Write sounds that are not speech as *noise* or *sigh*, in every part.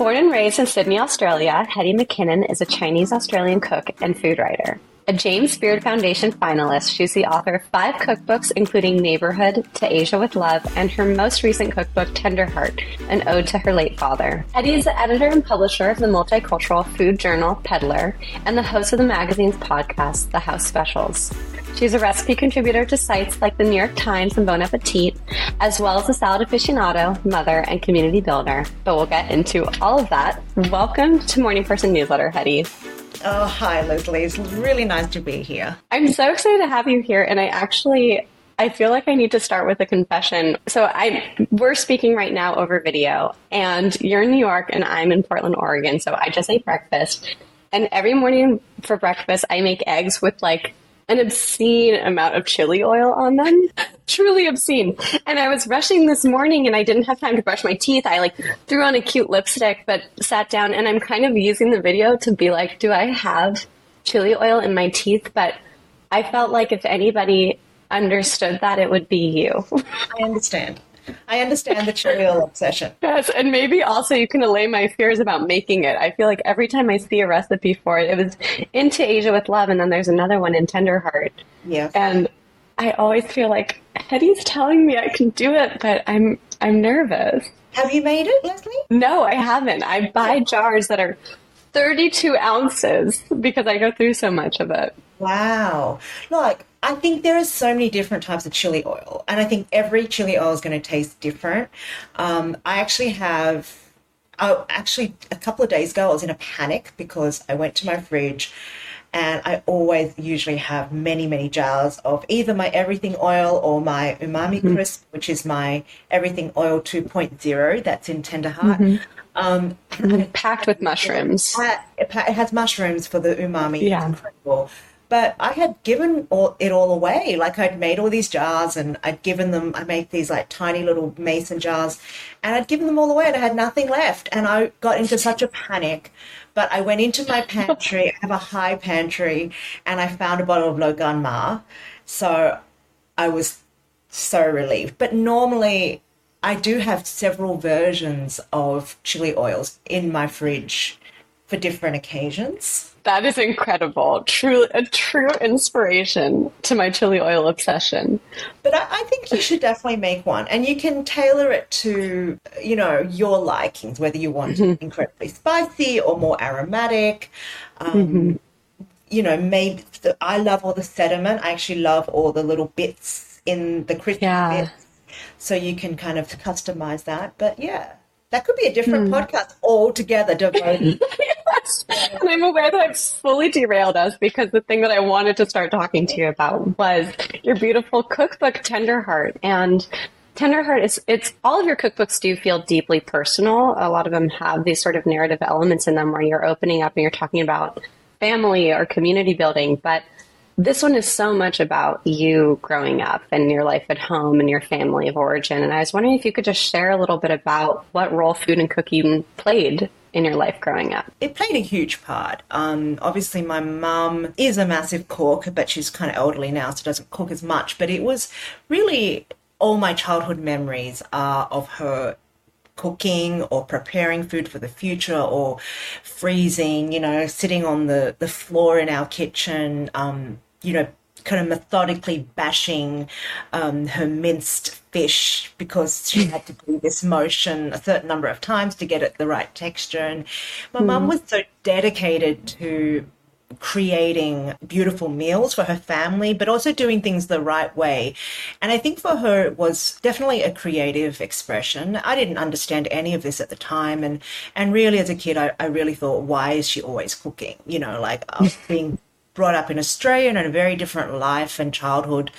Born and raised in Sydney, Australia, Hetty McKinnon is a Chinese Australian cook and food writer. A James Beard Foundation finalist, she's the author of five cookbooks, including Neighborhood to Asia with Love, and her most recent cookbook, Tenderheart, an ode to her late father. Hetty is the editor and publisher of the multicultural food journal Peddler and the host of the magazine's podcast, The House Specials. She's a recipe contributor to sites like the New York Times and Bon Appetit, as well as a salad aficionado, mother, and community builder. But we'll get into all of that. Welcome to Morning Person Newsletter, Hetty. Oh, hi, Leslie. It's really nice to be here. I'm so excited to have you here, and I actually I feel like I need to start with a confession. So I we're speaking right now over video, and you're in New York and I'm in Portland, Oregon. So I just ate breakfast, and every morning for breakfast I make eggs with like an obscene amount of chili oil on them. *laughs* Truly obscene. And I was rushing this morning and I didn't have time to brush my teeth. I like threw on a cute lipstick, but sat down and I'm kind of using the video to be like, do I have chili oil in my teeth? But I felt like if anybody understood that, it would be you. *laughs* I understand. I understand the oil obsession. Yes, and maybe also you can allay my fears about making it. I feel like every time I see a recipe for it, it was into Asia with love, and then there's another one in Tenderheart. Yeah. And I always feel like Hetty's telling me I can do it, but I'm I'm nervous. Have you made it, Leslie? No, I haven't. I buy jars that are 32 ounces because I go through so much of it. Wow. Like, I think there are so many different types of chili oil, and I think every chili oil is going to taste different. Um, I actually have, oh, actually, a couple of days ago, I was in a panic because I went to my fridge and I always usually have many, many jars of either my everything oil or my umami mm-hmm. crisp, which is my everything oil 2.0 that's in Tenderheart. Mm-hmm. Um, packed with mushrooms. It has mushrooms for the umami. Yeah. It's incredible. But I had given all, it all away. Like I'd made all these jars and I'd given them, I made these like tiny little mason jars and I'd given them all away and I had nothing left. And I got into such a panic. But I went into my pantry, I have a high pantry, and I found a bottle of Lao Gan Ma. So I was so relieved. But normally I do have several versions of chili oils in my fridge for different occasions. That is incredible. True, a true inspiration to my chili oil obsession. But I, I, think you should definitely make one, and you can tailor it to you know your likings, whether you want mm-hmm. incredibly spicy or more aromatic. Um, mm-hmm. You know, maybe the, I love all the sediment. I actually love all the little bits in the crispy yeah. bits, so you can kind of customize that. But yeah. That could be a different mm. podcast altogether devoted. *laughs* And I'm aware that I've fully derailed us because the thing that I wanted to start talking to you about was your beautiful cookbook, Tenderheart. And Tenderheart is it's all of your cookbooks do feel deeply personal. A lot of them have these sort of narrative elements in them where you're opening up and you're talking about family or community building, but this one is so much about you growing up and your life at home and your family of origin. And I was wondering if you could just share a little bit about what role food and cooking played in your life growing up? It played a huge part. Um, obviously, my mum is a massive cook, but she's kind of elderly now, so doesn't cook as much. But it was really all my childhood memories are of her cooking or preparing food for the future or freezing, you know, sitting on the, the floor in our kitchen, um, you know, kind of methodically bashing um, her minced fish because she *laughs* had to do this motion a certain number of times to get it the right texture. And my mum was so dedicated to creating beautiful meals for her family, but also doing things the right way. And I think for her, it was definitely a creative expression. I didn't understand any of this at the time. And, and really, as a kid, I, I really thought, why is she always cooking? You know, like I was *laughs* being brought up in Australia and a very different life and childhood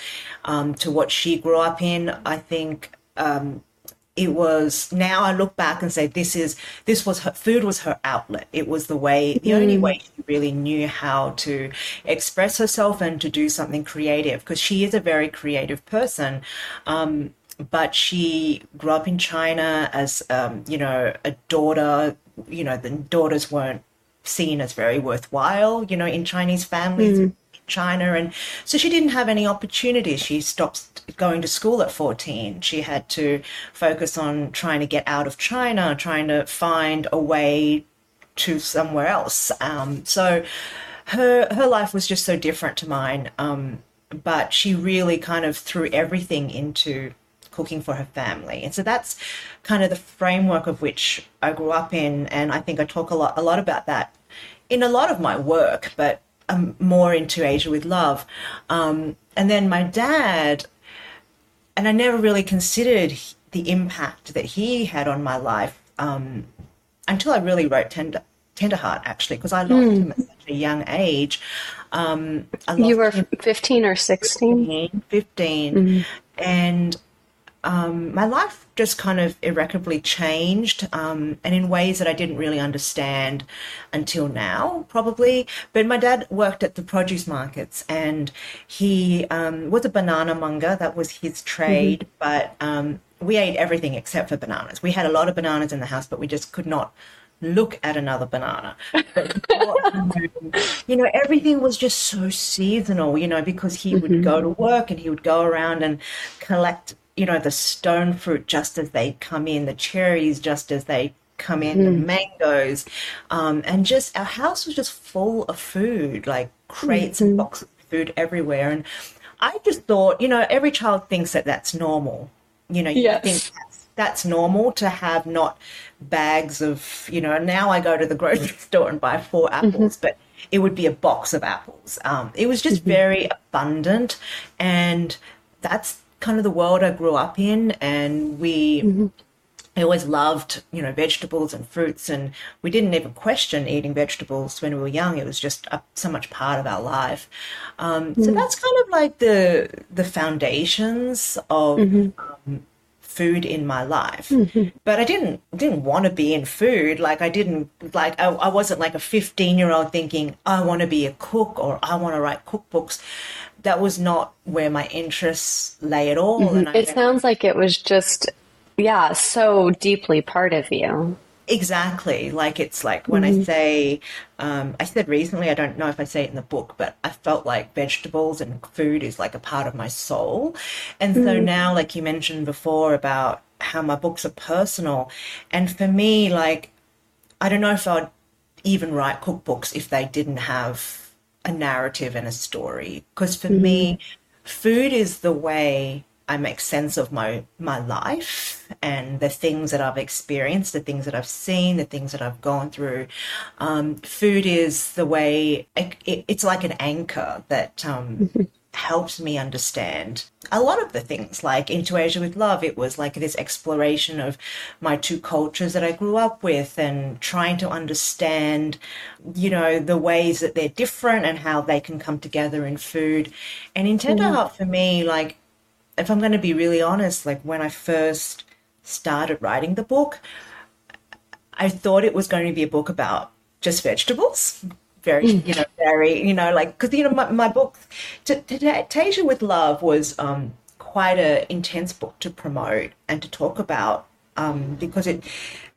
um, to what she grew up in. I think um, it was now I look back and say this is this was her food was her outlet. It was the way the mm. only way she really knew how to express herself and to do something creative because she is a very creative person. Um, but she grew up in China as um, you know a daughter. You know the daughters weren't seen as very worthwhile, you know, in Chinese families. Mm. China. And so she didn't have any opportunities. She stopped going to school at 14. She had to focus on trying to get out of China, trying to find a way to somewhere else. Um, so her her life was just so different to mine. Um, but she really kind of threw everything into cooking for her family. And so that's kind of the framework of which I grew up in. And I think I talk a lot, a lot about that in a lot of my work, but I'm more into Asia with Love. Um, and then my dad, and I never really considered the impact that he had on my life um, until I really wrote Tender, Tenderheart, actually, because I lost mm. him at such a young age. Um, you were 15 or 16? 15. Mm-hmm. And um, my life just kind of irreparably changed um, and in ways that I didn't really understand until now, probably. But my dad worked at the produce markets and he um, was a banana monger. That was his trade. Mm-hmm. But um, we ate everything except for bananas. We had a lot of bananas in the house, but we just could not look at another banana. *laughs* you know, everything was just so seasonal, you know, because he would mm-hmm. go to work and he would go around and collect you know, the stone fruit just as they come in, the cherries just as they come in, mm. the mangoes. Um, and just our house was just full of food, like crates mm-hmm. and boxes of food everywhere. And I just thought, you know, every child thinks that that's normal. You know, you yes. think that's, that's normal to have not bags of, you know, now I go to the *laughs* grocery store and buy four mm-hmm. apples, mm-hmm. but it would be a box of apples. Um, it was just mm-hmm. very abundant. And that's kind of the world I grew up in, and we. Mm-hmm. I always loved, you know, vegetables and fruits, and we didn't even question eating vegetables when we were young. It was just a, so much part of our life. Um, mm-hmm. So that's kind of like the the foundations of mm-hmm. um, food in my life. Mm-hmm. But I didn't didn't want to be in food. Like I didn't like I, I wasn't like a fifteen year old thinking I want to be a cook or I want to write cookbooks that was not where my interests lay at all. Mm-hmm. it sounds like it was just, yeah, so deeply part of you. Exactly. Like it's like when mm-hmm. I say, um, I said recently, I don't know if I say it in the book, but I felt like vegetables and food is like a part of my soul. And mm-hmm. so now, like you mentioned before about how my books are personal. And for me, like, I don't know if I'd even write cookbooks if they didn't have a narrative and a story. Because for mm-hmm. me, food is the way I make sense of my my life and the things that I've experienced, the things that I've seen, the things that I've gone through. Um, food is the way it, it, it's like an anchor that um, *laughs* helped me understand a lot of the things like into asia with love. It was like this exploration of my two cultures that i grew up with and trying to understand you know the ways that they're different and how they can come together in food. And in tender heart for me like if i'm going to be really honest like when i first started writing the book i thought it was going to be a book about just vegetables very, mm. you know, very, you know, like, because, you know, my, my book, To Asia with Love was um, quite an intense book to promote and to talk about um, because it,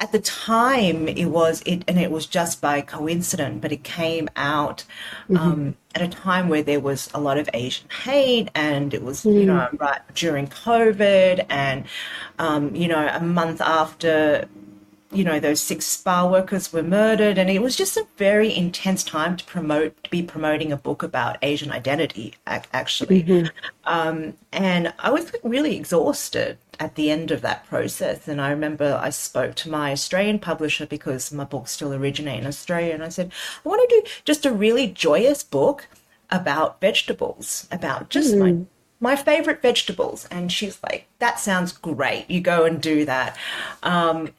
at the time, it was, it, and it was just by coincidence, but it came out mm-hmm. um, at a time where there was a lot of Asian hate and it was, mm. you know, right during COVID and, um, you know, a month after you know those six spa workers were murdered and it was just a very intense time to promote to be promoting a book about asian identity actually mm-hmm. um, and i was really exhausted at the end of that process and i remember i spoke to my australian publisher because my books still originate in australia and i said i want to do just a really joyous book about vegetables about just mm. my my favorite vegetables and she's like that sounds great you go and do that um,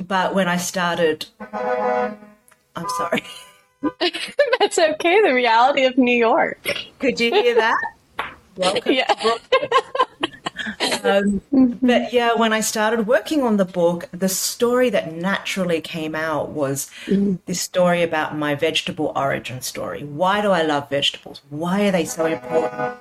but when I started, I'm sorry. *laughs* That's okay. The reality of New York. Could you hear that? *laughs* Welcome. Yeah. Um, but yeah, when I started working on the book, the story that naturally came out was mm. this story about my vegetable origin story. Why do I love vegetables? Why are they so important?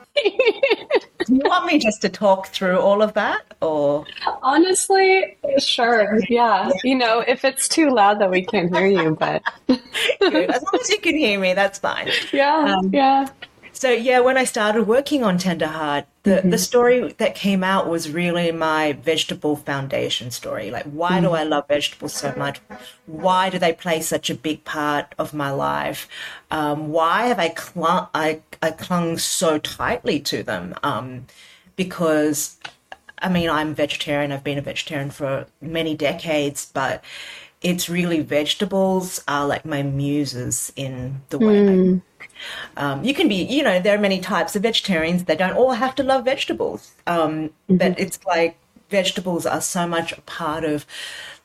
do you want me just to talk through all of that or honestly sure yeah you know if it's too loud that we can't hear you but *laughs* as long as you can hear me that's fine *laughs* yeah um, yeah So yeah, when I started working on Tenderheart, the, mm-hmm. the story that came out was really my vegetable foundation story. Like, why mm-hmm. do I love vegetables so much? Why do they play such a big part of my life? Um, why have I clung, I, I clung so tightly to them? Um, because, I mean, I'm vegetarian. I've been a vegetarian for many decades, but it's really vegetables are like my muses in the way mm. um, you can be, you know, there are many types of vegetarians. They don't all have to love vegetables. Um, mm-hmm. But it's like vegetables are so much a part of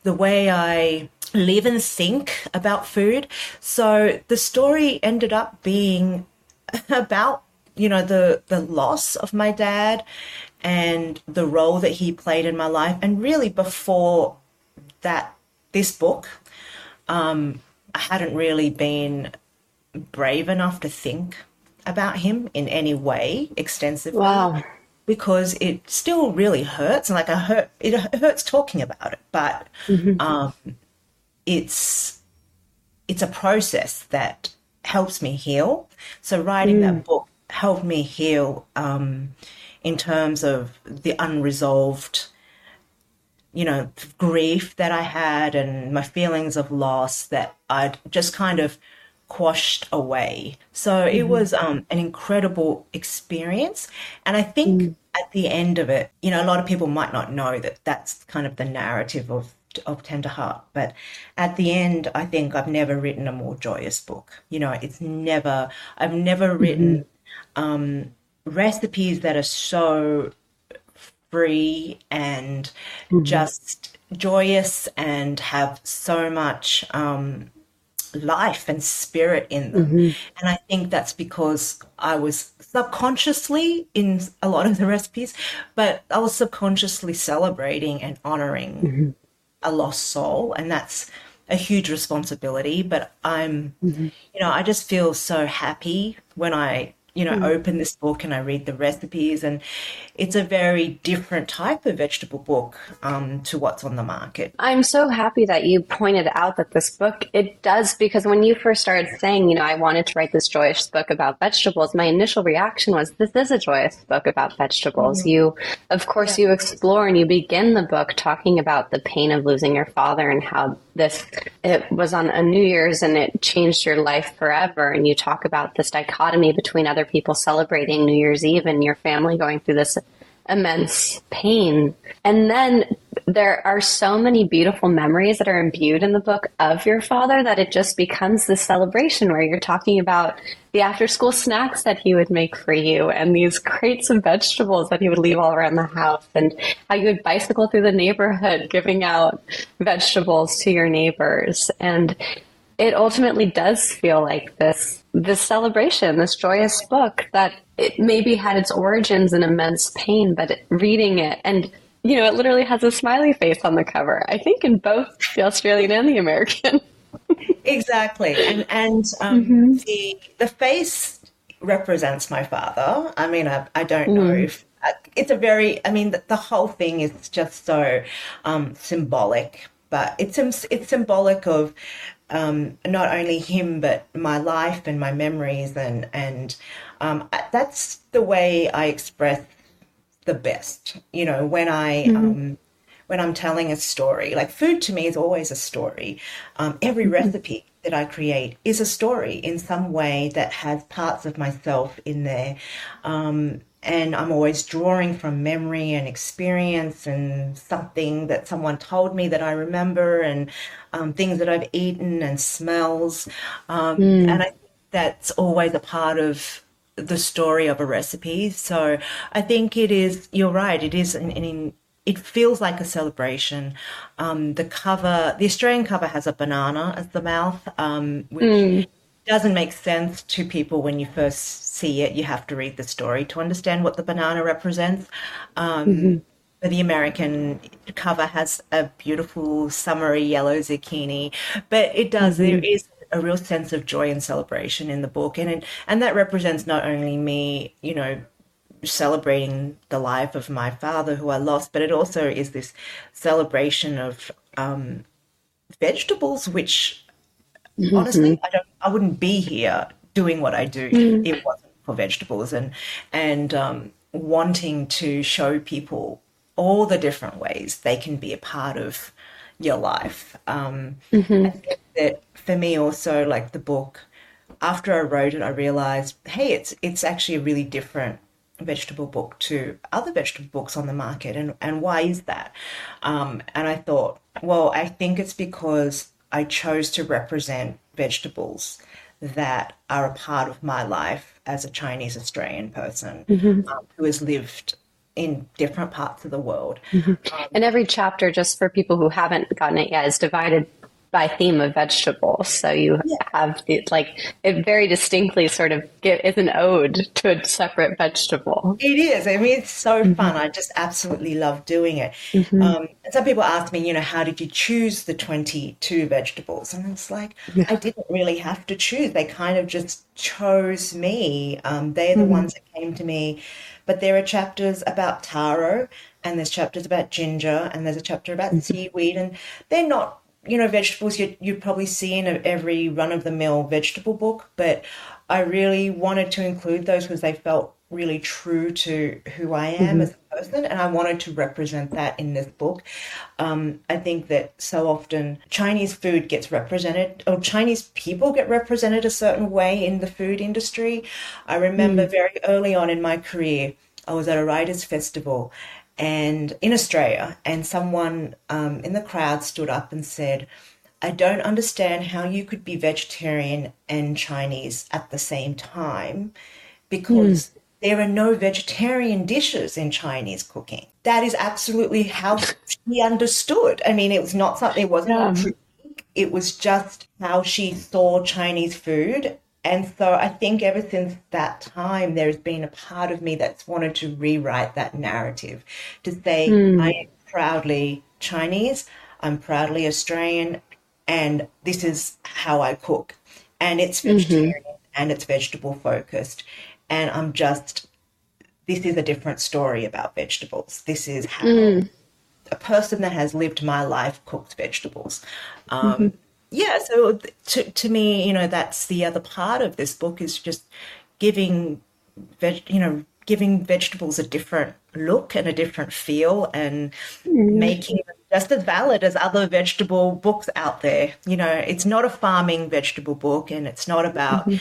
the way I live and think about food. So the story ended up being *laughs* about, you know, the, the loss of my dad and the role that he played in my life. And really before that this book, um, I hadn't really been brave enough to think about him in any way extensively. Wow. Because it still really hurts, and like I hurt, it hurts talking about it. But mm-hmm. um, it's it's a process that helps me heal. So writing mm. that book helped me heal um, in terms of the unresolved you know, grief that I had and my feelings of loss that I'd just kind of quashed away. So mm-hmm. it was um, an incredible experience. And I think mm. at the end of it, you know, a lot of people might not know that that's kind of the narrative of of Tenderheart. But at the end, I think I've never written a more joyous book. You know, it's never, I've never written mm-hmm. um, recipes that are so free and mm-hmm. just joyous and have so much um, life and spirit in them. Mm-hmm. And I think that's because I was subconsciously in a lot of the recipes, but I was subconsciously celebrating and honoring mm-hmm. a lost soul. And that's a huge responsibility. But I'm, mm-hmm. you know, I just feel so happy when I you know, mm. open this book and I read the recipes, and it's a very different type of vegetable book um, to what's on the market. I'm so happy that you pointed out that this book it does because when you first started saying, you know, I wanted to write this joyous book about vegetables, my initial reaction was, this is a joyous book about vegetables. Mm. You, of course, yeah. you explore and you begin the book talking about the pain of losing your father and how this it was on a New Year's and it changed your life forever. And you talk about this dichotomy between other people celebrating New Year's Eve and your family going through this immense pain. And then there are so many beautiful memories that are imbued in the book of your father that it just becomes this celebration where you're talking about the after school snacks that he would make for you and these crates of vegetables that he would leave all around the house and how you would bicycle through the neighborhood giving out vegetables to your neighbors. And it ultimately does feel like this this celebration, this joyous book that it maybe had its origins in immense pain, but reading it and you know, it literally has a smiley face on the cover. I think in both the Australian and the American. *laughs* exactly, and and um, mm-hmm. the the face represents my father. I mean, I I don't know mm. if uh, it's a very. I mean, the, the whole thing is just so um, symbolic, but it's it's symbolic of um, not only him but my life and my memories and and um, that's the way I express the best. You know, when I mm-hmm. um, when I'm telling a story, like food to me is always a story. Um, every mm-hmm. recipe that I create is a story in some way that has parts of myself in there. Um, and I'm always drawing from memory and experience and something that someone told me that I remember and um, things that I've eaten and smells. Um, mm. And I think that's always a part of the story of a recipe. So I think it is, you're right, it is an, an it feels like a celebration. Um, the cover, the Australian cover has a banana as the mouth, um, which mm. Doesn't make sense to people when you first see it. You have to read the story to understand what the banana represents. Um, mm-hmm. The American cover has a beautiful summery yellow zucchini, but it does, mm-hmm. there is a real sense of joy and celebration in the book, and and that represents not only me, you know, celebrating the life of my father who I lost, but it also is this celebration of um, vegetables, which mm-hmm. honestly I don't, I wouldn't be here doing what I do. Mm. It wasn't for vegetables and and um, wanting to show people all the different ways they can be a part of your life. Um, mm-hmm. that for me also like the book after I wrote it, I realized, hey, it's it's actually a really different vegetable book to other vegetable books on the market, and and why is that? Um, and I thought, well, I think it's because I chose to represent vegetables that are a part of my life as a Chinese Australian person mm-hmm. um, who has lived in different parts of the world. Mm-hmm. Um, and every chapter, just for people who haven't gotten it yet, is divided by theme of vegetables. So you yeah. have the, like it very distinctly sort of get, is an ode to a separate vegetable. It is. I mean, it's so mm-hmm. fun. I just absolutely love doing it. Mm-hmm. Um, and some people ask me, you know, how did you choose the 22 vegetables? And it's like, yeah. I didn't really have to choose. They kind of just chose me. Um, they're the mm-hmm. ones that came to me. But there are chapters about taro and there's chapters about ginger and there's a chapter about mm-hmm. seaweed and they're not you know, vegetables you, you probably see in every run of the mill vegetable book, but I really wanted to include those because they felt really true to who I am mm-hmm. as a person, and I wanted to represent that in this book. Um, I think that so often Chinese food gets represented, or Chinese people get represented a certain way in the food industry. I remember mm. very early on in my career, I was at a writers' festival, and in Australia, and someone um, in the crowd stood up and said, I don't understand how you could be vegetarian and Chinese at the same time because mm. there are no vegetarian dishes in Chinese cooking. That is absolutely how she understood. I mean, it was not something, it wasn't yeah. it was just how she saw Chinese food and so I think ever since that time, there's been a part of me that's wanted to rewrite that narrative to say, mm. I am proudly Chinese, I'm proudly Australian, and this is how I cook. And it's mm-hmm. vegetarian mm-hmm. and it's vegetable focused. And I'm just, this is a different story about vegetables. This is how mm. a person that has lived my life cooks vegetables. Um, mm-hmm yeah, so to to me, you know, that's the other part of this book is just giving, veg, you know, giving vegetables a different look and a different feel, and mm. making them just as valid as other vegetable books out there. You know, it's not a farming vegetable book, and it's not about. Mm-hmm.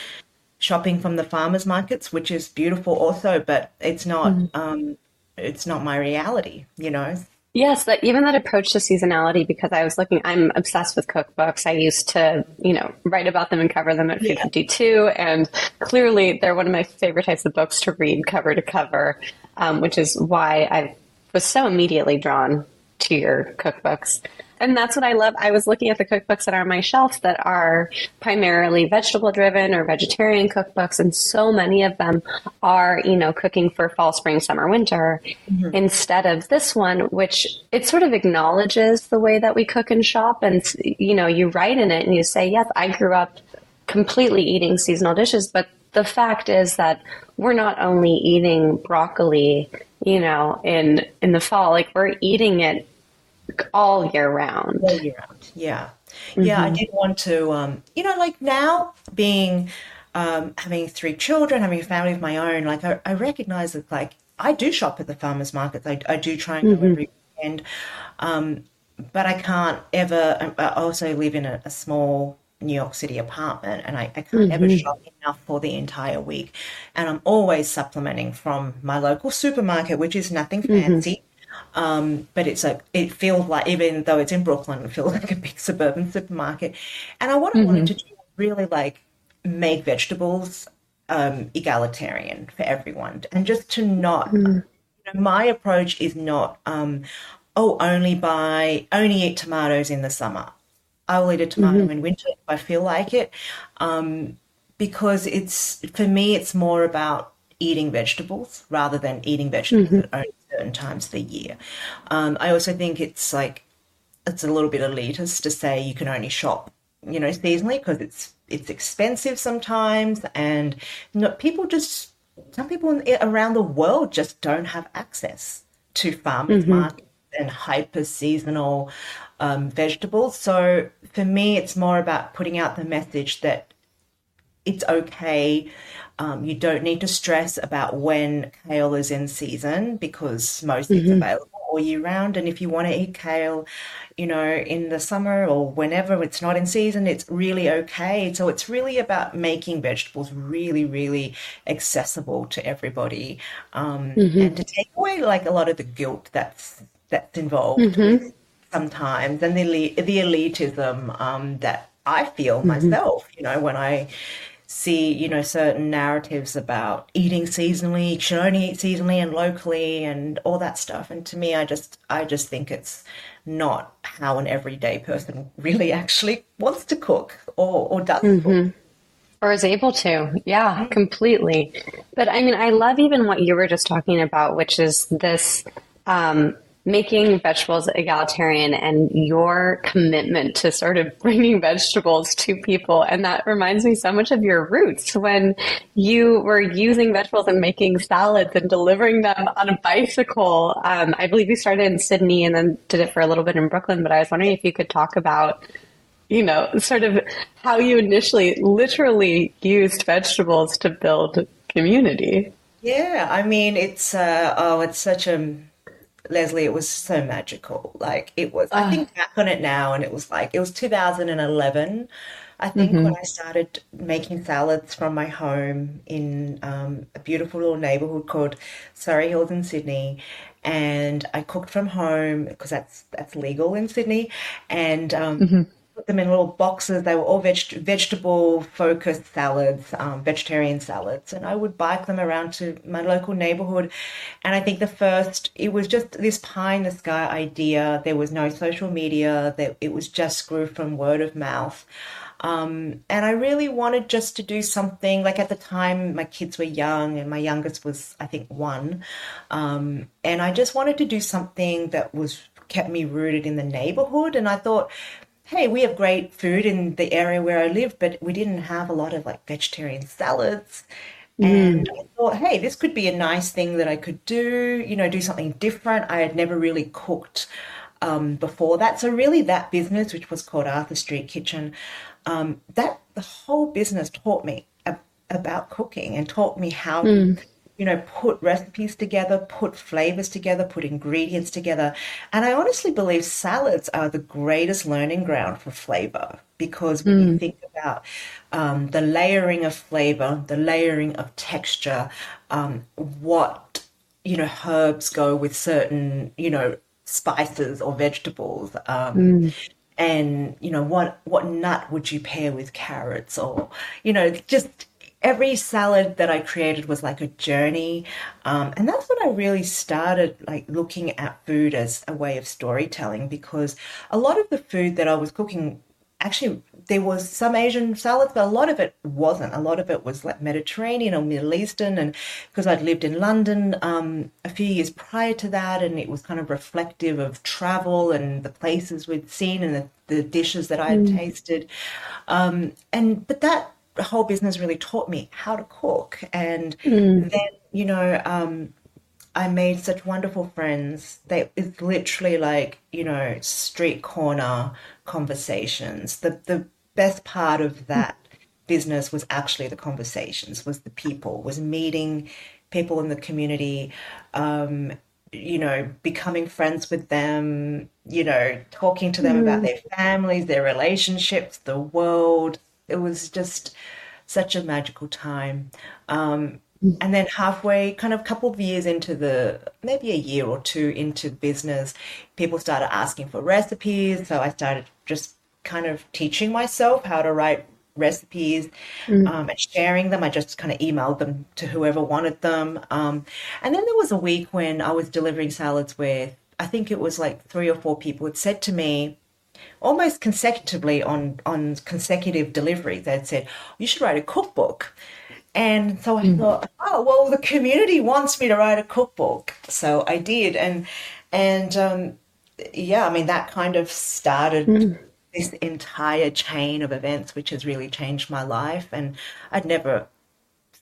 Shopping from the farmers markets, which is beautiful also, but it's not mm. um, it's not my reality, you know. Yes, that even that approach to seasonality, because I was looking, I'm obsessed with cookbooks. I used to, you know, write about them and cover them at Food 52. And clearly they're one of my favorite types of books to read cover to cover, um, which is why I was so immediately drawn to your cookbooks. And that's what I love. I was looking at the cookbooks that are on my shelf that are primarily vegetable driven or vegetarian cookbooks, and so many of them are, you know, cooking for fall, spring, summer, winter, mm-hmm. instead of this one, which it sort of acknowledges the way that we cook and shop. And, you know, you write in it and you say, yes, I grew up completely eating seasonal dishes, but the fact is that we're not only eating broccoli, you know, in in the fall, like we're eating it all year round. All year round, yeah. Mm-hmm. Yeah, I mm-hmm. did want to, um, you know, like now being, um, having three children, having a family of my own, like I, I recognize that, like, I do shop at the farmers markets. I, I do try and go mm-hmm. every weekend. Um, but I can't ever, I also live in a, a small New York City apartment and I, I can't mm-hmm. ever shop enough for the entire week. And I'm always supplementing from my local supermarket, which is nothing mm-hmm. fancy. Um, but it's a it feels like even though it's in Brooklyn, it feels *laughs* like a big suburban supermarket. And I what I mm-hmm. wanted to do really like make vegetables um, egalitarian for everyone, and just to not. Mm. You know, my approach is not um, oh only buy only eat tomatoes in the summer. I will eat a tomato mm-hmm. in winter if I feel like it, um, because it's for me it's more about eating vegetables rather than eating vegetables mm-hmm. at only certain times of the year. Um, I also think it's like it's a little bit elitist to say you can only shop, you know, seasonally because it's it's expensive sometimes, and know, people just some people around the world just don't have access to farmers mm-hmm. markets and hyper seasonal um, vegetables. So for me, it's more about putting out the message that it's okay. Um, you don't need to stress about when kale is in season because most mm-hmm. it's available all year round. And if you want to eat kale, you know, in the summer or whenever it's not in season, it's really okay. So it's really about making vegetables really, really accessible to everybody, um, mm-hmm. and to take away like a lot of the guilt that's that's involved mm-hmm. sometimes, and the the elitism um, that I feel mm-hmm. myself. You know, when I see, you know, certain narratives about eating seasonally, you should only eat seasonally and locally and all that stuff. And to me, I just, I just think it's not how an everyday person *laughs* really actually wants to cook or, or does mm-hmm. cook. Or is able to. Yeah, mm-hmm. completely. But I mean, I love even what you were just talking about, which is this, um, making vegetables egalitarian and your commitment to sort of bringing *laughs* vegetables to people. And that reminds me so much of your roots when you were using vegetables and making salads and delivering them on a bicycle. Um, I believe you started in Sydney and then did it for a little bit in Brooklyn, but I was wondering if you could talk about you know, sort of how you initially literally used vegetables to build community. Yeah, I mean, it's uh, oh, it's such a Leslie, it was so magical. Like it was, I think back on it now, and it was like it was 2011. I think mm-hmm. when I started making salads from my home in um, a beautiful little neighborhood called Surry Hills in Sydney, and I cooked from home because that's that's legal in Sydney, and um, mm-hmm put them in little boxes. They were all veg- vegetable focused salads, um, vegetarian salads. And I would bike them around to my local neighborhood. And I think the first, it was just this pie in the sky idea. There was no social media, that it was just grew from word of mouth. Um, and I really wanted just to do something like at the time my kids were young and my youngest was I think one, um, and I just wanted to do something that was kept me rooted in the neighborhood. And I thought hey, we have great food in the area where I live, but we didn't have a lot of like vegetarian salads. Mm. And I thought, hey, this could be a nice thing that I could do, you know, do something different. I had never really cooked um, before that. So, really, that business, which was called Arthur Street Kitchen, um, that the whole business taught me about cooking and taught me how mm you know, put recipes together, put flavors together, put ingredients together. And I honestly believe salads are the greatest learning ground for flavor because when mm. you think about um, the layering of flavor, the layering of texture, um, what, you know, herbs go with certain, you know, spices or vegetables. Um, mm and you know what what nut would you pair with carrots or you know just every salad that I created was like a journey. Um, and that's when I really started like looking at food as a way of storytelling because a lot of the food that I was cooking actually there was some Asian salads, but a lot of it wasn't. A lot of it was like Mediterranean or Middle Eastern, and because I'd lived in London um, a few years prior to that, and it was kind of reflective of travel and the places we'd seen and the, the dishes that I had mm. tasted. Um, and but that whole business really taught me how to cook. And mm. then, you know, um, I made such wonderful friends. They it's literally like, you know, street corner conversations. The the best part of that business was actually the conversations, was the people, was meeting people in the community, um, you know, becoming friends with them, you know, talking to them mm. about their families, their relationships, the world, it was just such a magical time. Um, and then halfway, kind of a couple of years into the, maybe a year or two into business, people started asking for recipes. So I started just kind of teaching myself how to write recipes mm. um, and sharing them. I just kind of emailed them to whoever wanted them. Um, and then there was a week when I was delivering salads with, I think it was like three or four people had said to me, almost consecutively on on consecutive deliveries. They'd said, "You should write a cookbook." And so I mm. thought, oh well, the community wants me to write a cookbook, so I did, and and um, yeah, I mean that kind of started mm. this entire chain of events, which has really changed my life. And I'd never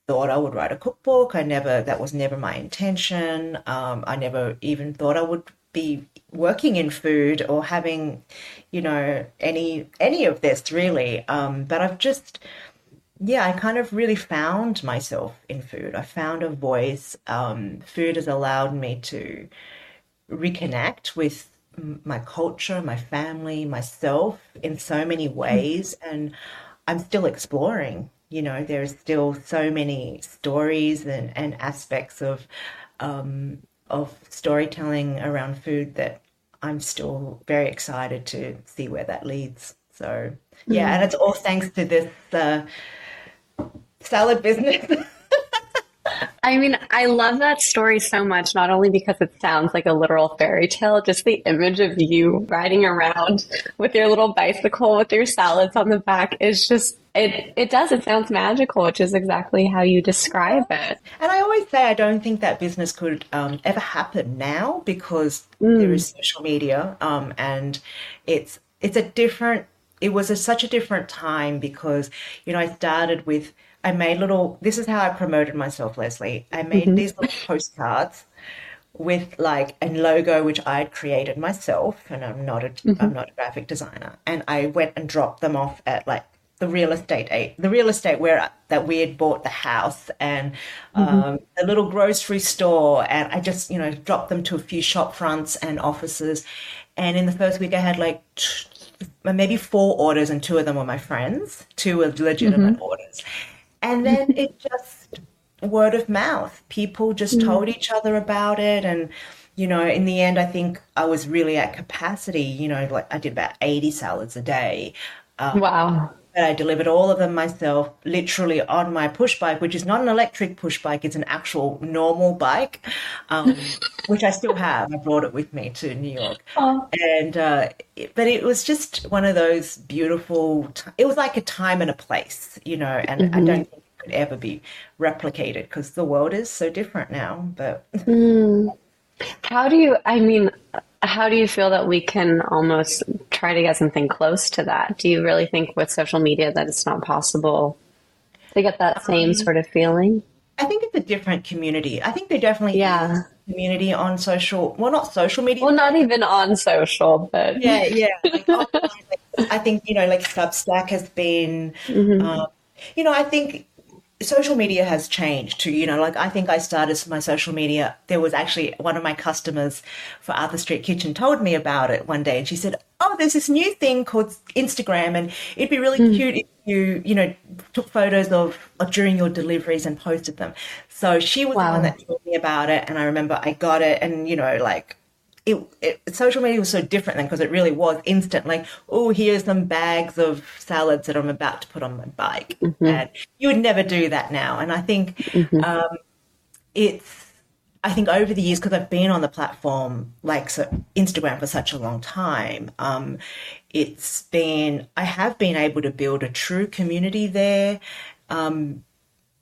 thought I would write a cookbook. I never that was never my intention. Um, I never even thought I would be working in food or having, you know, any any of this really. Um, but I've just yeah, I kind of really found myself in food. I found a voice. Um, food has allowed me to reconnect with my culture, my family, myself in so many ways. And I'm still exploring. You know, there's still so many stories and, and aspects of um, of storytelling around food that I'm still very excited to see where that leads. So yeah, mm. and it's all thanks to this uh, salad business. *laughs* I mean, I love that story so much, not only because it sounds like a literal fairy tale, just the image of you riding around with your little bicycle with your salads on the back is just it it does it sounds magical which is exactly how you describe it and i always say i don't think that business could um, ever happen now because mm. there is social media um, and it's it's a different it was a, such a different time because you know i started with I made little, this is how I promoted myself, Leslie. I made mm-hmm. these little postcards with like a logo which I had created myself, and I'm not a am mm-hmm. not a graphic designer. And I went and dropped them off at like the real estate the real estate where that we had bought the house and mm-hmm. um, the little grocery store, and I just you know dropped them to a few shop fronts and offices. And in the first week, I had like maybe four orders, and two of them were my friends. Two were legitimate mm-hmm. orders and then it just word of mouth. People just mm. told each other about it. And, you know, in the end, I think I was really at capacity. You know, like I did about 80 salads a day. Um, wow. I delivered all of them myself, literally on my push bike, which is not an electric push bike, it's an actual normal bike, um, *laughs* which I still have. I brought it with me to New York. Oh. And, uh, it, but it was just one of those beautiful, t- it was like a time and a place, you know, and mm-hmm. I don't think it could ever be replicated because the world is so different now. But. Mm. How do you, I mean, how do you feel that we can almost try to get something close to that? Do you really think with social media that it's not possible to get that same um, sort of feeling? I think it's a different community. I think they definitely yeah community on social. Well, not social media. Well, not even on social, but yeah, yeah. Like, *laughs* like, I think you know, like Substack has been. Mm-hmm. Um, you know, I think social media has changed too. You know, like I think I started my social media. There was actually one of my customers for Arthur Street Kitchen told me about it one day, and she said, "Oh, there's this new thing called Instagram, and it'd be really mm. cute if you, you know, took photos of, of, during your deliveries and posted them." So she was wow. the one that told me about it, and I remember I got it, and you know, like it, it, social media was so different then because it really was instant. Like, oh, here's some bags of salads that I'm about to put on my bike, mm-hmm. and you would never do that now. And I think mm-hmm. um, it's. I think over the years, because I've been on the platform like so Instagram for such a long time, um, it's been I have been able to build a true community there. Um,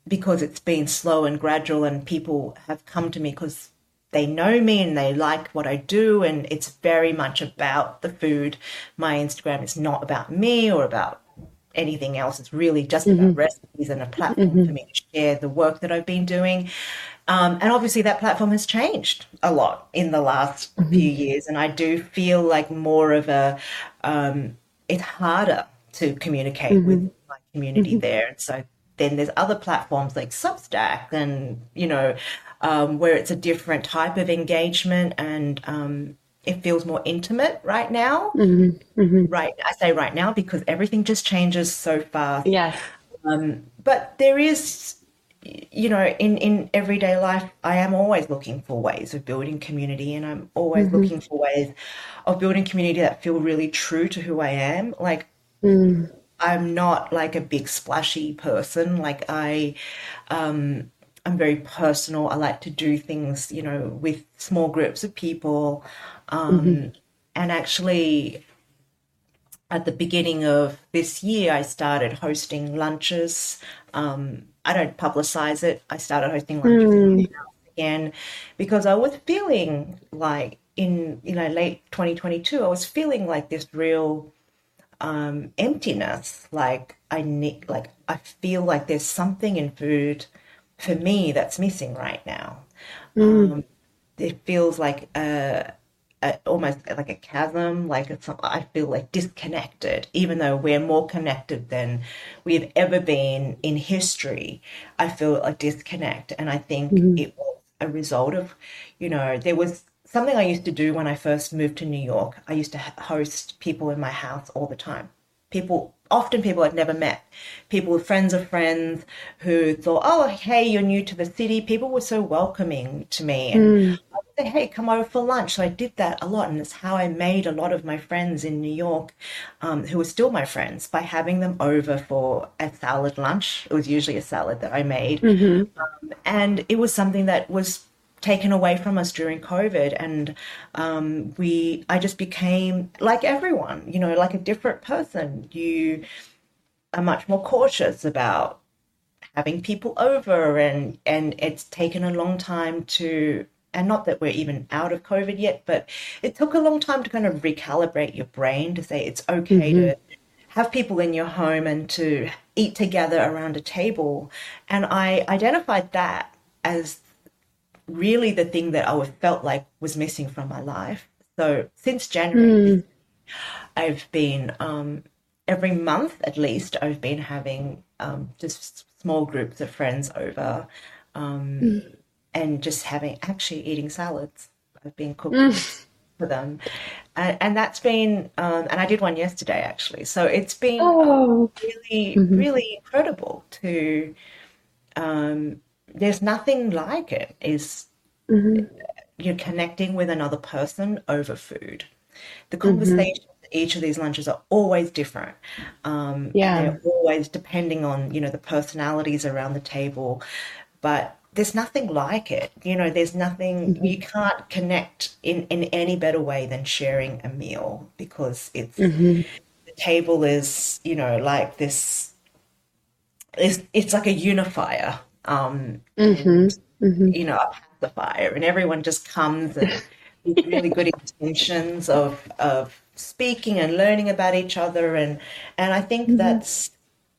because it's been slow and gradual, and people have come to me because they know me and they like what I do, and it's very much about the food. My Instagram is not about me or about anything else. It's really just mm-hmm. about recipes and a platform mm-hmm. for me to share the work that I've been doing. Um, and obviously, that platform has changed a lot in the last mm-hmm. few years, and I do feel like more of a um, it's harder to communicate with mm-hmm. my community mm-hmm. there, and so then there's other platforms like Substack and you know um, where it's a different type of engagement and um, it feels more intimate right now. Mm-hmm. Mm-hmm. Right, I say right now because everything just changes so fast. Yeah. Um, but there is, you know, in in everyday life, I am always looking for ways of building community, and I'm always mm-hmm. looking for ways of building community that feel really true to who I am. Like. Mm. I'm not like a big splashy person. Like I, um, I'm very personal. I like to do things, you know, with small groups of people. Um, mm-hmm. And actually, at the beginning of this year, I started hosting lunches. Um, I don't publicize it. I started hosting lunches mm. again because I was feeling like in you know late 2022, I was feeling like this real um, emptiness. Like I need, like I feel like there's something in food for me that's missing right now. Mm. Um, it feels like a, a, almost like a chasm, like it's, I feel like disconnected, even though we're more connected than we've ever been in history. I feel a disconnect. And I think mm-hmm. it was a result of, you know, there was something I used to do when I first moved to New York. I used to host people in my house all the time. People often people I'd never met, people, with friends of friends who thought, oh, hey, you're new to the city. People were so welcoming to me. And mm. I hey, come over for lunch. So I did that a lot. And it's how I made a lot of my friends in New York, um, who are still my friends, by having them over for a salad lunch. It was usually a salad that I made. Mm-hmm. Um, and it was something that was taken away from us during COVID, and um, we I just became like everyone, you know, like a different person. You are much more cautious about having people over, and and it's taken a long time to. And not that we're even out of COVID yet, but it took a long time to kind of recalibrate your brain to say it's okay mm-hmm. to have people in your home and to eat together around a table. And I identified that as really the thing that I felt like was missing from my life. So since January, mm. I've been um, every month at least. I've been having um, just small groups of friends over, um, mm. and just having actually eating salads. I've been cooking mm. for them, and, and that's been. Um, and I did one yesterday actually. So it's been oh. really, mm-hmm. really incredible to um, there's nothing like it. Is mm-hmm. you're connecting with another person over food. The conversations mm-hmm. each of these lunches are always different. Um, yeah, they're always depending on you know the personalities around the table, but there's nothing like it. You know, there's nothing mm-hmm. you can't connect in in any better way than sharing a meal because it's mm-hmm. the table is you know like this. It's, it's like a unifier um, mm-hmm. And, mm-hmm. you know, a pacifier, and everyone just comes and *laughs* with really good intentions of of speaking and learning about each other, and and I think mm-hmm. that's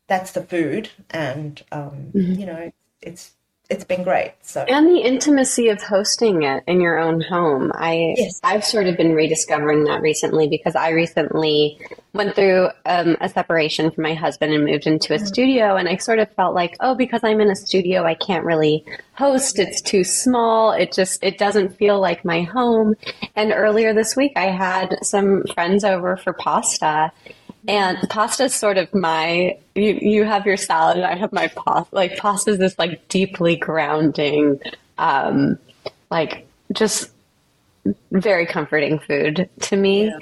that's the food, and um, mm-hmm. you know, it's it's been great. So and the intimacy of hosting it in your own home. I yes. I've sort of been rediscovering that recently because I recently went through um, a separation from my husband and moved into a mm-hmm. studio, and I sort of felt like, oh, because I'm in a studio, I can't really host. It's too small. It just it doesn't feel like my home. And earlier this week, I had some friends over for pasta and pasta is sort of my you you have your salad and I have my pasta. Like pasta is this like deeply grounding, um, like just very comforting food to me. Yeah.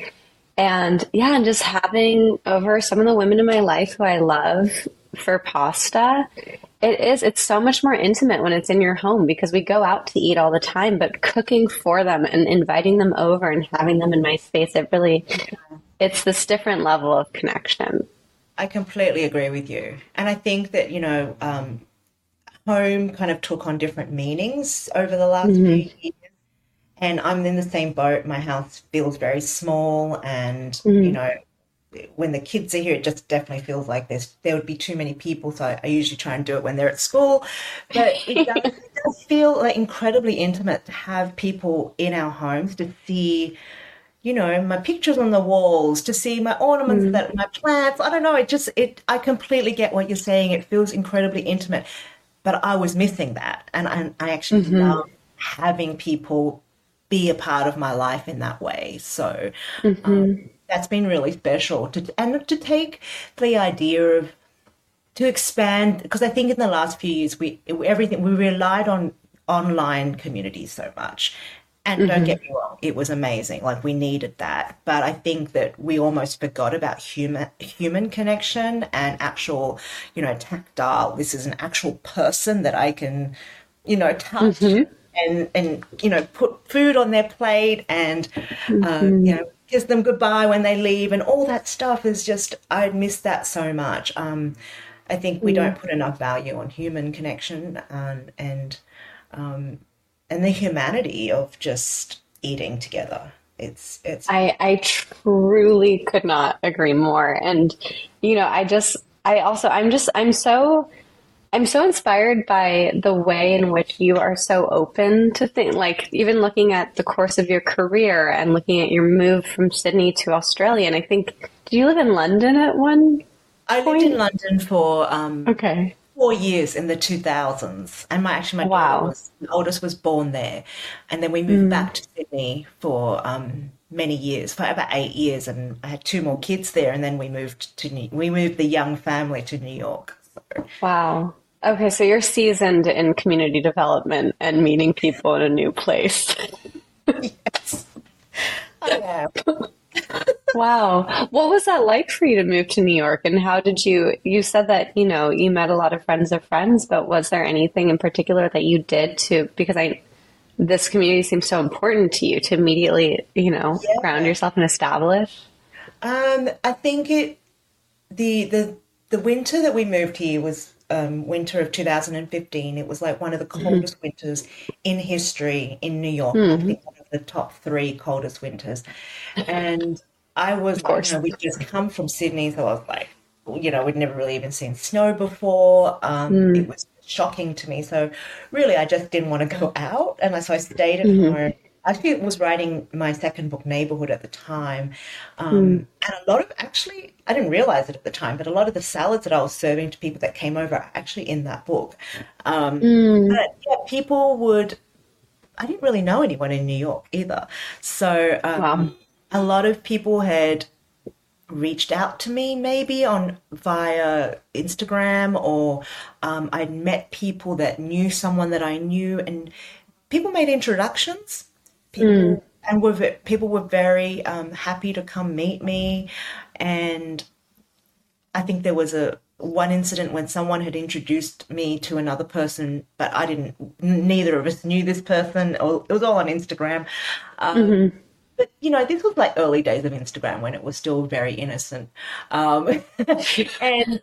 And yeah, and just having over some of the women in my life who I love for pasta, it is it's so much more intimate when it's in your home because we go out to eat all the time, but cooking for them and inviting them over and having them in my space, it really it's this different level of connection. I completely agree with you. And I think that, you know, um, home kind of took on different meanings over the last mm-hmm. few years. And I'm in the same boat. My house feels very small. And, mm-hmm. you know, when the kids are here, it just definitely feels like there's there would be too many people. So I, I usually try and do it when they're at school. But it does, it does feel like incredibly intimate to have people in our homes to see you know, my pictures on the walls, to see my ornaments, mm. that my plants. I don't know. It just it. I completely get what you're saying. It feels incredibly intimate, but I was missing that, and I, I actually mm-hmm. love having people be a part of my life in that way. So mm-hmm. um, that's been really special. To and to take the idea of to expand because I think in the last few years we everything we relied on online communities so much and mm-hmm. don't get me wrong, it was amazing. Like we needed that. But I think that we almost forgot about human human connection and actual, you know, tactile. This is an actual person that I can, you know, touch mm-hmm. and and you know, put food on their plate and mm-hmm. um, you know, kiss them goodbye when they leave and all that stuff is just I miss that so much. Um, I think we don't put enough value on human connection and and um, and the humanity of just eating together. It's it's I I truly could not agree more. And you know, I just I also I'm just I'm so I'm so inspired by the way in which you are so open to things, like even looking at the course of your career and looking at your move from Sydney to Australia. And I think, did you live in London at one I lived in London for um, Okay. Four years in the 2000s, and my actually my Wow. was my oldest was born there, and then we moved back to Sydney for um, many years, for about eight years, and I had two more kids there, and then we moved to New, we moved the young family to New York. So, Wow. Okay, so you're seasoned in community development and meeting people in a new place. *laughs* yes, I am. *laughs* Wow. What was that like for you to move to New York? And how did you, you said that, you know, you met a lot of friends of friends, but was there anything in particular that you did to, because I, this community seems so important to you to immediately, you know, ground yourself and establish? Um, I think it the the the winter that we moved here was um, winter of 2015. It was like one of the coldest winters in history in New York. I think one of the top three coldest winters. And I was, course. you know, we'd just come from Sydney, so I was like, you know, we'd never really even seen snow before. Um, It was shocking to me. So really, I just didn't want to go *laughs* out, and so I stayed at home. I actually was writing my second book, Neighborhood, at the time. Um, And a lot of, actually, I didn't realize it at the time, but a lot of the salads that I was serving to people that came over are actually in that book. Um, But yeah, people would, I didn't really know anyone in New York either. So um, Wow. A lot of people had reached out to me maybe on via Instagram or um, I'd met people that knew someone that I knew and people made introductions. People and were people were very um, happy to come meet me. And I think there was a one incident when someone had introduced me to another person but I didn't neither of us knew this person. Or it was all on Instagram. Um, but you know, this was like early days of Instagram when it was still very innocent. Um, *laughs* and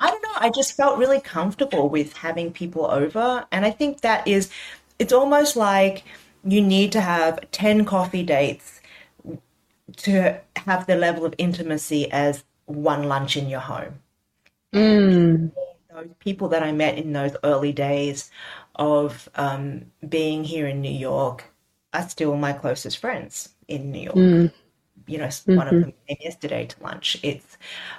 I don't know, I just felt really comfortable with having people over. And I think that is, it's almost like you need to have 10 coffee dates to have the level of intimacy as one lunch in your home those people that I met in those early days of um, being here in New York are still my closest friends in New York. You know, one of them came yesterday to lunch. It's,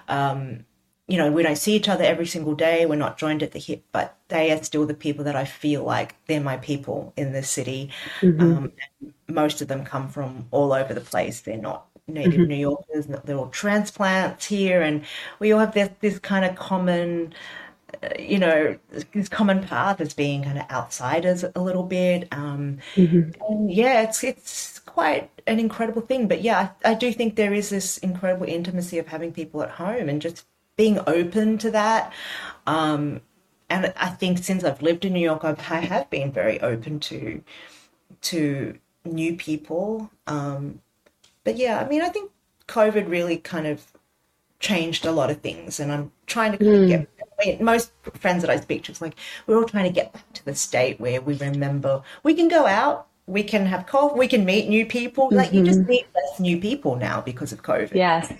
um, you know, we don't see each other every single day. We're not joined at the hip, but they are still the people that I feel like they're my people in this city. Um, and most of them come from all over the place. They're not native New Yorkers. They're all transplants here, and we all have this this kind of common you know, this common path as being kind of outsiders a little bit. Um, And yeah, it's it's quite an incredible thing. But yeah, I, I do think there is this incredible intimacy of having people at home and just being open to that. Um, and I think since I've lived in New York, I've, I have been very open to to new people. Um, but yeah, I mean, I think COVID really kind of changed a lot of things, and I'm trying to kind of get. I mean, most friends that I speak to, it's like we're all trying to get back to the state where we remember we can go out, we can have coffee, we can meet new people. Like you just mm-hmm. meet less new people now because of COVID. Yes,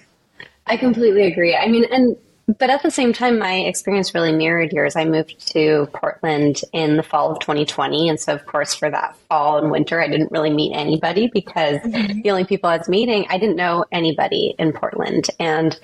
I completely agree. I mean, and but at the same time, my experience really mirrored yours. I moved to Portland in the fall of 2020, and so of course for that fall and winter, I didn't really meet anybody because mm-hmm. the only people I was meeting, I didn't know anybody in Portland, and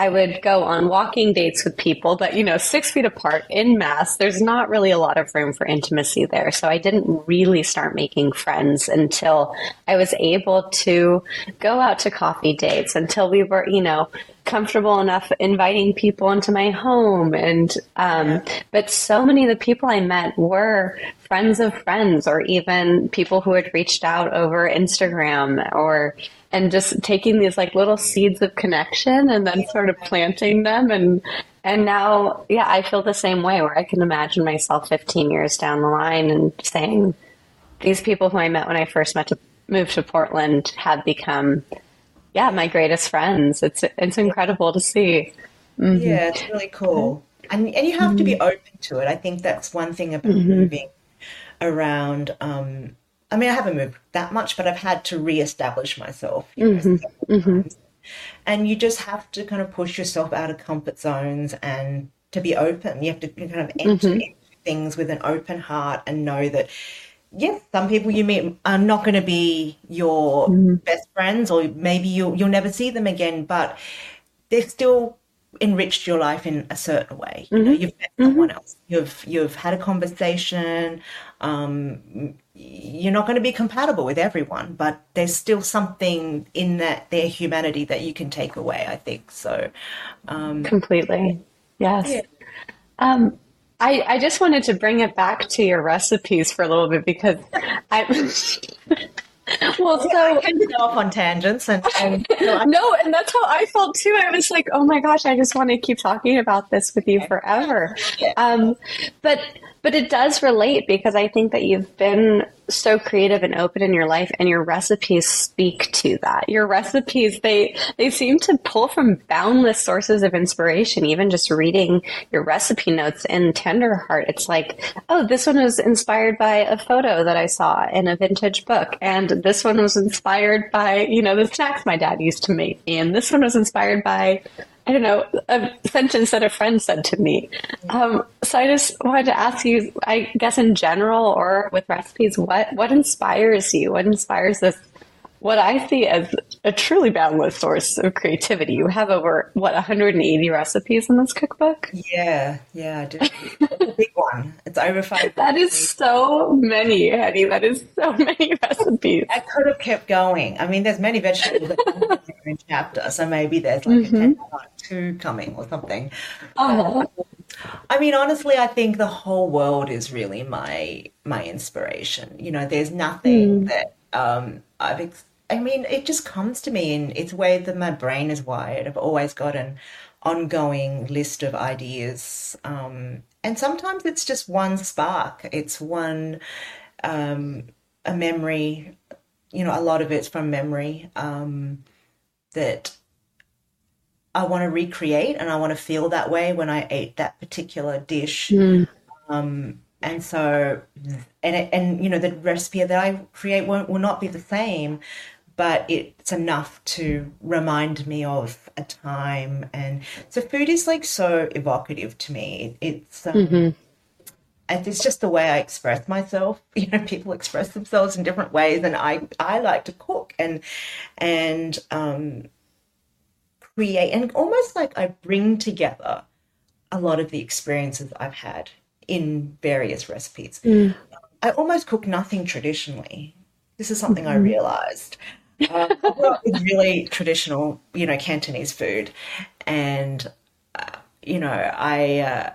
I would go on walking dates with people, but you know, six feet apart in mass. There's not really a lot of room for intimacy there. So I didn't really start making friends until I was able to go out to coffee dates, until we were, you know, comfortable enough inviting people into my home. And, um, but so many of the people I met were friends of friends or even people who had reached out over Instagram or, and just taking these like little seeds of connection and then sort of planting them and and now yeah i feel the same way where i can imagine myself 15 years down the line and saying these people who i met when i first met to move to portland have become yeah my greatest friends it's it's incredible to see mm-hmm. Yeah, it's really cool. And and you have to be mm-hmm. open to it. I think that's one thing about mm-hmm. moving around. Um, I mean, I haven't moved that much, but I've had to reestablish myself. Know, several times. And you just have to kind of push yourself out of comfort zones and to be open. You have to kind of enter Mhm. things with an open heart and know that yes, some people you meet are not going to be your Mhm. best friends, or maybe you'll you'll never see them again, but they're still enriched your life in a certain way. You know, Mhm. you've met someone else. You've you've had a conversation. Um, you're not going to be compatible with everyone, but there's still something in that their humanity that you can take away. I think so. Um, Completely. Yes. yeah. Um, I, I just wanted to bring it back to your recipes for a little bit because I, *laughs* *laughs* well, I so tend to go off on tangents, and, and *laughs* you no, and that's how I felt too. I was like, oh my gosh, I just want to keep talking about this with you forever. Um, but but it does relate because I think that you've been so creative and open in your life, and your recipes speak to that. Your recipes they they seem to pull from boundless sources of inspiration. Even just reading your recipe notes in Tenderheart, it's like, oh, this one was inspired by a photo that I saw in a vintage book, and this one was inspired by you know the snacks my dad used to make and this one was inspired by I don't know, a sentence that a friend said to me. Um, so I just wanted to ask you, I guess in general or with recipes, what, what inspires you? What inspires this, what I see as a truly boundless source of creativity? You have over, what, 180 recipes in this cookbook? yeah, yeah, I do. It's big *laughs* one. It's over five. That is so many, Hetty. That is *laughs* so many recipes. I could have kept going. I mean, there's many vegetables that come in a chapter, so maybe there's like a mm-hmm. 10 part two coming or something. Oh, um, I mean, honestly, I think the whole world is really my my inspiration. You know, there's nothing mm. that um, I've. Ex- I mean, it just comes to me in it's the way that my brain is wired. I've always got an ongoing list of ideas, um, and sometimes it's just one spark. It's one um, a memory. You know, a lot of it's from memory um, that I want to recreate and I want to feel that way when I ate that particular dish. Um, and so, and and you know, the recipe that I create won't will not be the same, but it's enough to remind me of a time. And so, food is like so evocative to me. It, it's um, and it's just the way I express myself. *laughs* You know, people express themselves in different ways, and I I like to cook and and um, create, and almost like I bring together a lot of the experiences I've had in various recipes. I almost cook nothing traditionally. This is something I realized. Um, I really traditional, you know, Cantonese food, and uh, you know, I. Uh,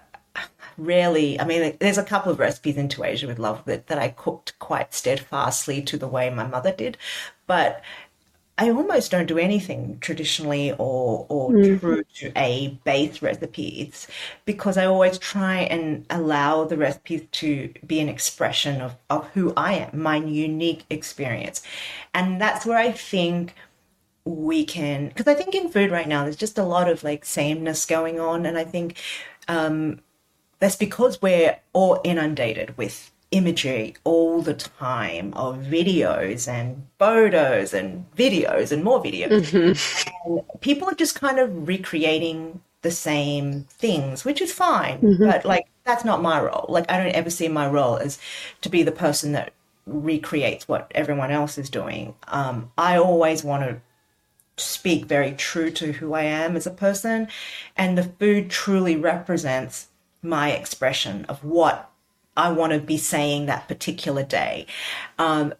rarely i mean there's a couple of recipes in To Asia With Love that, that i cooked quite steadfastly to the way my mother did but i almost don't do anything traditionally or or true to a base recipe. It's because i always try and allow the recipes to be an expression of, of who i am my unique experience. And that's where i think we can because i think in food right now there's just a lot of like sameness going on. And i think um that's because we're all inundated with imagery all the time of videos and photos and videos and more videos. And people are just kind of recreating the same things, which is fine. But like, that's not my role. Like, I don't ever see my role as to be the person that recreates what everyone else is doing. Um, I always want to speak very true to who I am as a person, and the food truly represents my expression of what I want to be saying that particular day. Um,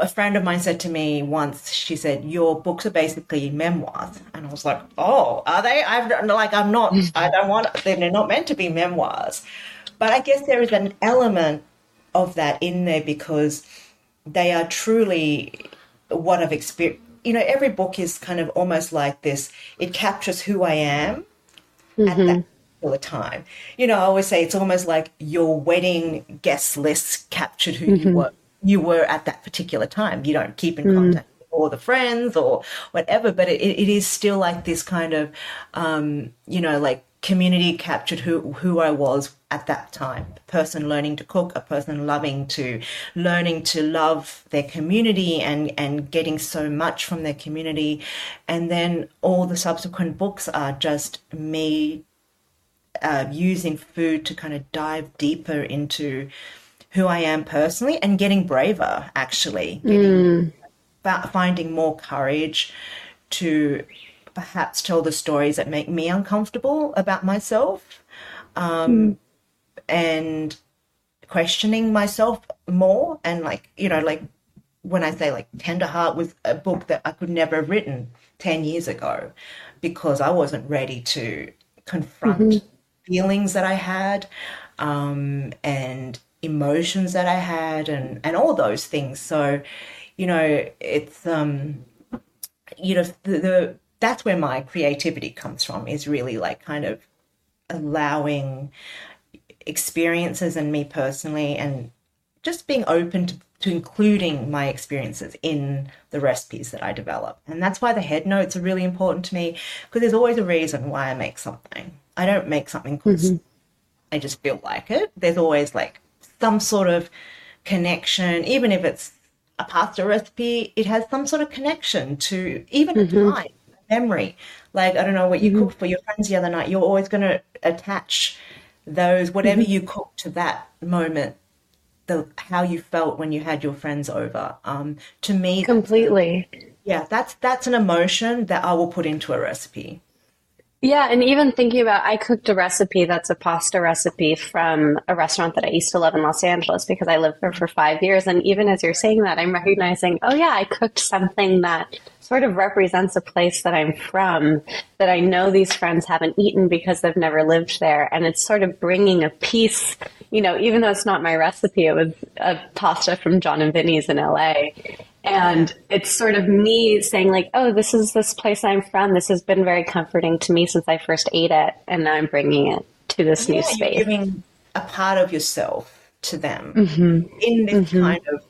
a friend of mine said to me once, she said, Your books are basically memoirs. And I was like, Oh, are they? I've like, I'm not, I don't want, they're not meant to be memoirs. But I guess there is an element of that in there because they are truly what I've experienced. You know, every book is kind of almost like this, it captures who I am at that particular time. You know, I always say it's almost like your wedding guest list captured who you were you were at that particular time. You don't keep in contact with all the friends or whatever, but it, it is still like this kind of um, you know, like community captured who who I was at that time. A person learning to cook, a person loving to learning to love their community and and getting so much from their community. And then all the subsequent books are just me uh, using food to kind of dive deeper into who I am personally and getting braver, actually, getting, mm. finding more courage to perhaps tell the stories that make me uncomfortable about myself um, mm. and questioning myself more and like you know like when i say like Tenderheart was a book that i could never have written 10 years ago because i wasn't ready to confront mm-hmm. Feelings that i had um, and emotions that i had and and all those things so you know it's um you know the, the that's where my creativity comes from is really like kind of allowing experiences and me personally and just being open to, to including my experiences in the recipes that I develop. And that's why the head notes are really important to me because there's always a reason why I make something. I don't make something because mm-hmm. I just feel like it. There's always like some sort of connection, even if it's a pasta recipe, it has some sort of connection to even mm-hmm. a time, memory. Like, I don't know what you mm-hmm. cooked for your friends the other night. You're always going to attach those whatever mm-hmm. you cook to that moment the how you felt when you had your friends over um to me completely yeah that's that's an emotion that i will put into a recipe yeah, and even thinking about, I cooked a recipe that's a pasta recipe from a restaurant that I used to love in Los Angeles because I lived there for five years. And even as you're saying that, I'm recognizing, oh yeah, I cooked something that sort of represents a place that I'm from that I know these friends haven't eaten because they've never lived there. And it's sort of bringing a piece, you know, even though it's not my recipe, it was a pasta from Jon and Vinny's in LA. And it's sort of me saying, like, oh, this is this place I'm from. This has been very comforting to me since I first ate it. And now I'm bringing it to this yeah, new space. giving a part of yourself to them mm-hmm. in this mm-hmm. kind of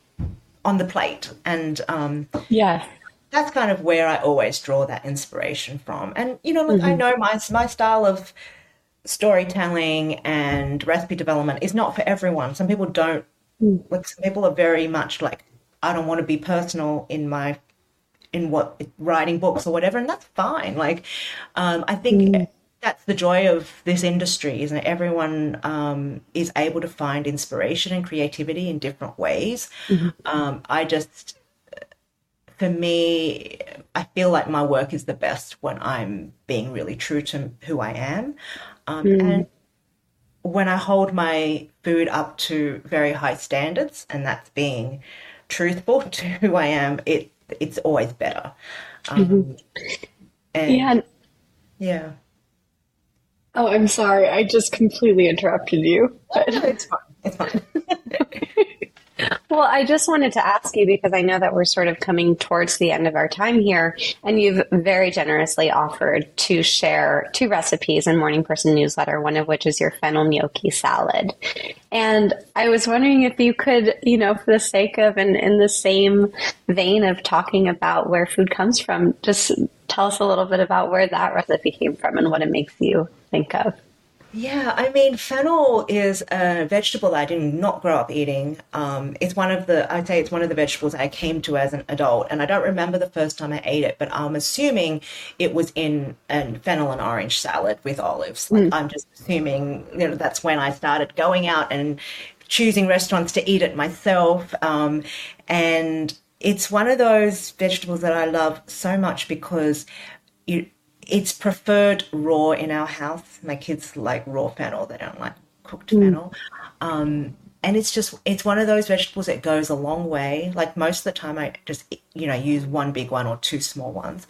on the plate. And um, yeah, that's kind of where I always draw that inspiration from. And, you know, look, mm-hmm. I know my, my style of storytelling and recipe development is not for everyone. Some people don't, mm. like, some people are very much like, I don't want to be personal in my in what writing books or whatever, and that's fine. Like, um, I think mm. that's the joy of this industry, isn't it? Everyone um, is able to find inspiration and creativity in different ways. Mm-hmm. Um, I just, for me, I feel like my work is the best when I'm being really true to who I am, mm. and when I hold my food up to very high standards, and that's being truthful *laughs* to who I am, it it's always better. Um, mm-hmm. and, yeah. Yeah. Oh, I'm sorry. I just completely interrupted you. But... No, it's fine. It's fine. *laughs* Well, I just wanted to ask you because I know that we're sort of coming towards the end of our time here, and you've very generously offered to share two recipes in Morning Person newsletter, one of which is your fennel gnocchi salad. And I was wondering if you could, you know, for the sake of and in the same vein of talking about where food comes from, just tell us a little bit about where that recipe came from and what it makes you think of. Yeah, I mean, fennel is a vegetable I did not grow up eating. Um, it's one of the, I'd say it's one of the vegetables I came to as an adult, and I don't remember the first time I ate it, but I'm assuming it was in a fennel and orange salad with olives. Like, mm. I'm just assuming, you know, that's when I started going out and choosing restaurants to eat it myself. Um, and it's one of those vegetables that I love so much because you it's preferred raw in our house. My kids like raw fennel; they don't like cooked mm. fennel. Um, and it's just it's one of those vegetables that goes a long way. Like most of the time, I just you know use one big one or two small ones.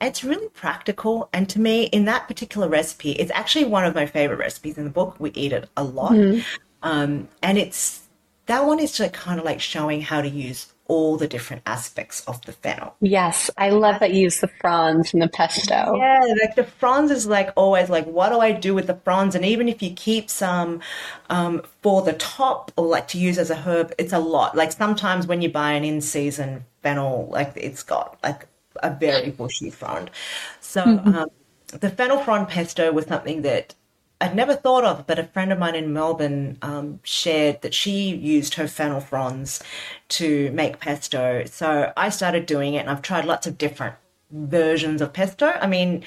And it's really practical, and to me, in that particular recipe, it's actually one of my favorite recipes in the book. We eat it a lot, mm. um, and it's that one is like kind of like showing how to use all the different aspects of the fennel. Yes, I love that you use the fronds and the pesto. Yeah, like the fronds is like always like, what do I do with the fronds? And even if you keep some um, for the top or like to use as a herb, it's a lot. Like sometimes when you buy an in season fennel, like it's got like a very bushy frond. So mm-hmm. um, the fennel frond pesto was something that I'd never thought of, but a friend of mine in Melbourne um, shared that she used her fennel fronds to make pesto. So I started doing it, and I've tried lots of different versions of pesto. I mean,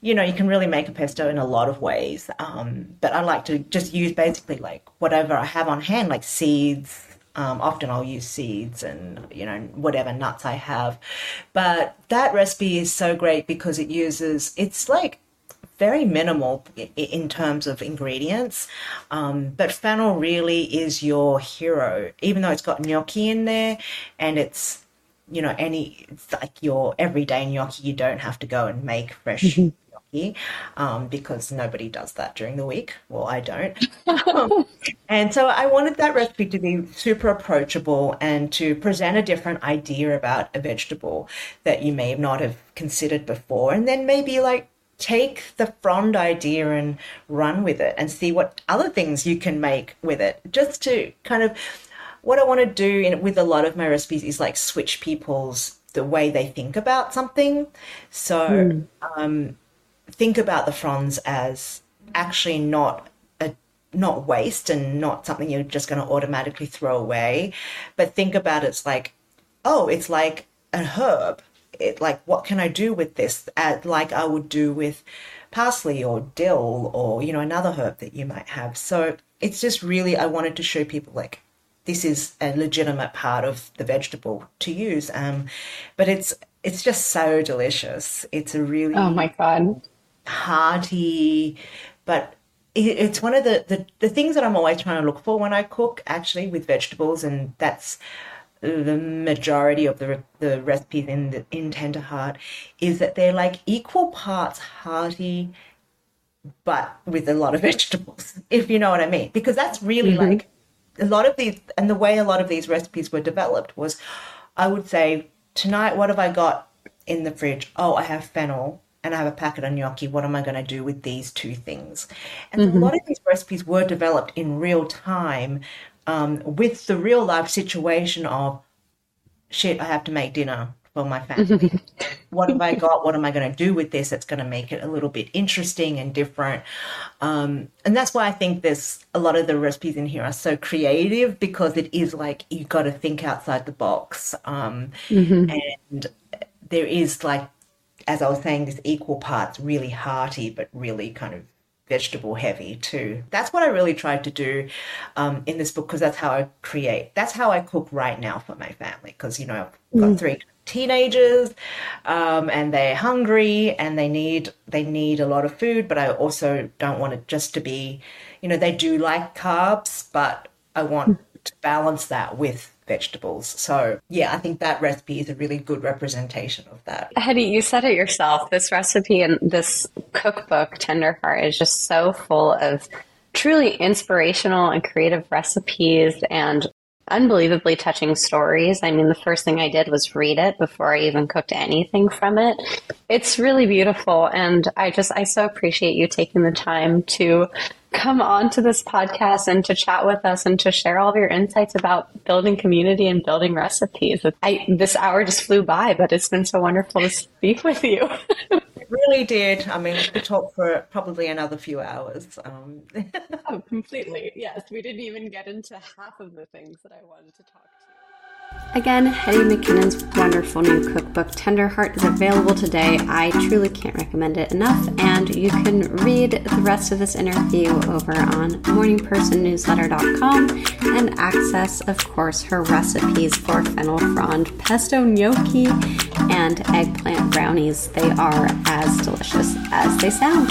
you know, you can really make a pesto in a lot of ways. Um, but I like to just use basically like whatever I have on hand, like seeds. Um, often I'll use seeds and, you know, whatever nuts I have. But that recipe is so great because it uses, it's like very minimal in terms of ingredients. Um, but fennel really is your hero, even though it's got gnocchi in there and it's you know any it's like your everyday gnocchi you don't have to go and make fresh mm-hmm um, because nobody does that during the week. Well, I don't. *laughs* um, and so I wanted that recipe to be super approachable and to present a different idea about a vegetable that you may not have considered before. And then maybe like take the frond idea and run with it and see what other things you can make with it just to kind of what I want to do in, with a lot of my recipes is like switch people's the way they think about something. So mm. um, think about the fronds as actually not a not waste and not something you're just going to automatically throw away, but think about it's like, oh, it's like a herb. It like what can I do with this? At, like I would do with parsley or dill or you know another herb that you might have. So it's just really I wanted to show people like this is a legitimate part of the vegetable to use. Um, but it's it's just so delicious. It's a really oh my god hearty, but it's one of the, the, the things that I'm always trying to look for when I cook, actually, with vegetables, and that's the majority of the the recipes in the, in Tenderheart, is that they're like equal parts hearty, but with a lot of *laughs* vegetables, if you know what I mean. Because that's really mm-hmm. like a lot of these, and the way a lot of these recipes were developed was, I would say, tonight, what have I got in the fridge? Oh, I have fennel and I have a packet of gnocchi. What am I going to do with these two things? And mm-hmm. a lot of these recipes were developed in real time um, with the real life situation of shit, I have to make dinner for my family. *laughs* what have I got? What am I going to do with this that's going to make it a little bit interesting and different? Um, and that's why I think there's a lot of the recipes in here are so creative because it is like you got to think outside the box. Um, mm-hmm. And there is like as I was saying, this equal parts really hearty, but really kind of vegetable heavy too. That's what I really tried to do um, in this book because that's how I create. That's how I cook right now for my family because you know I've got mm. three teenagers um, and they're hungry and they need they need a lot of food, but I also don't want it just to be, you know, they do like carbs, but I want mm. to balance that with vegetables. So, yeah, I think that recipe is a really good representation of that. Hetty, you said it yourself. This recipe and this cookbook, Tenderheart, is just so full of truly inspirational and creative recipes and unbelievably touching stories. I mean, the first thing I did was read it before I even cooked anything from it. It's really beautiful. And I just, I so appreciate you taking the time to come on to this podcast and to chat with us and to share all of your insights about building community and building recipes. I, this hour just flew by, but it's been so wonderful to speak with you. *laughs* really did. I mean, we could talk for probably another few hours. Um. oh, *laughs* completely. Yes, we didn't even get into half of the things that I wanted to talk Again, Hetty McKinnon's wonderful new cookbook, Tenderheart, is available today. I truly can't recommend it enough, and you can read the rest of this interview over on morningpersonnewsletter.com and access, of course, her recipes for fennel frond, pesto gnocchi, and eggplant brownies. They are as delicious as they sound.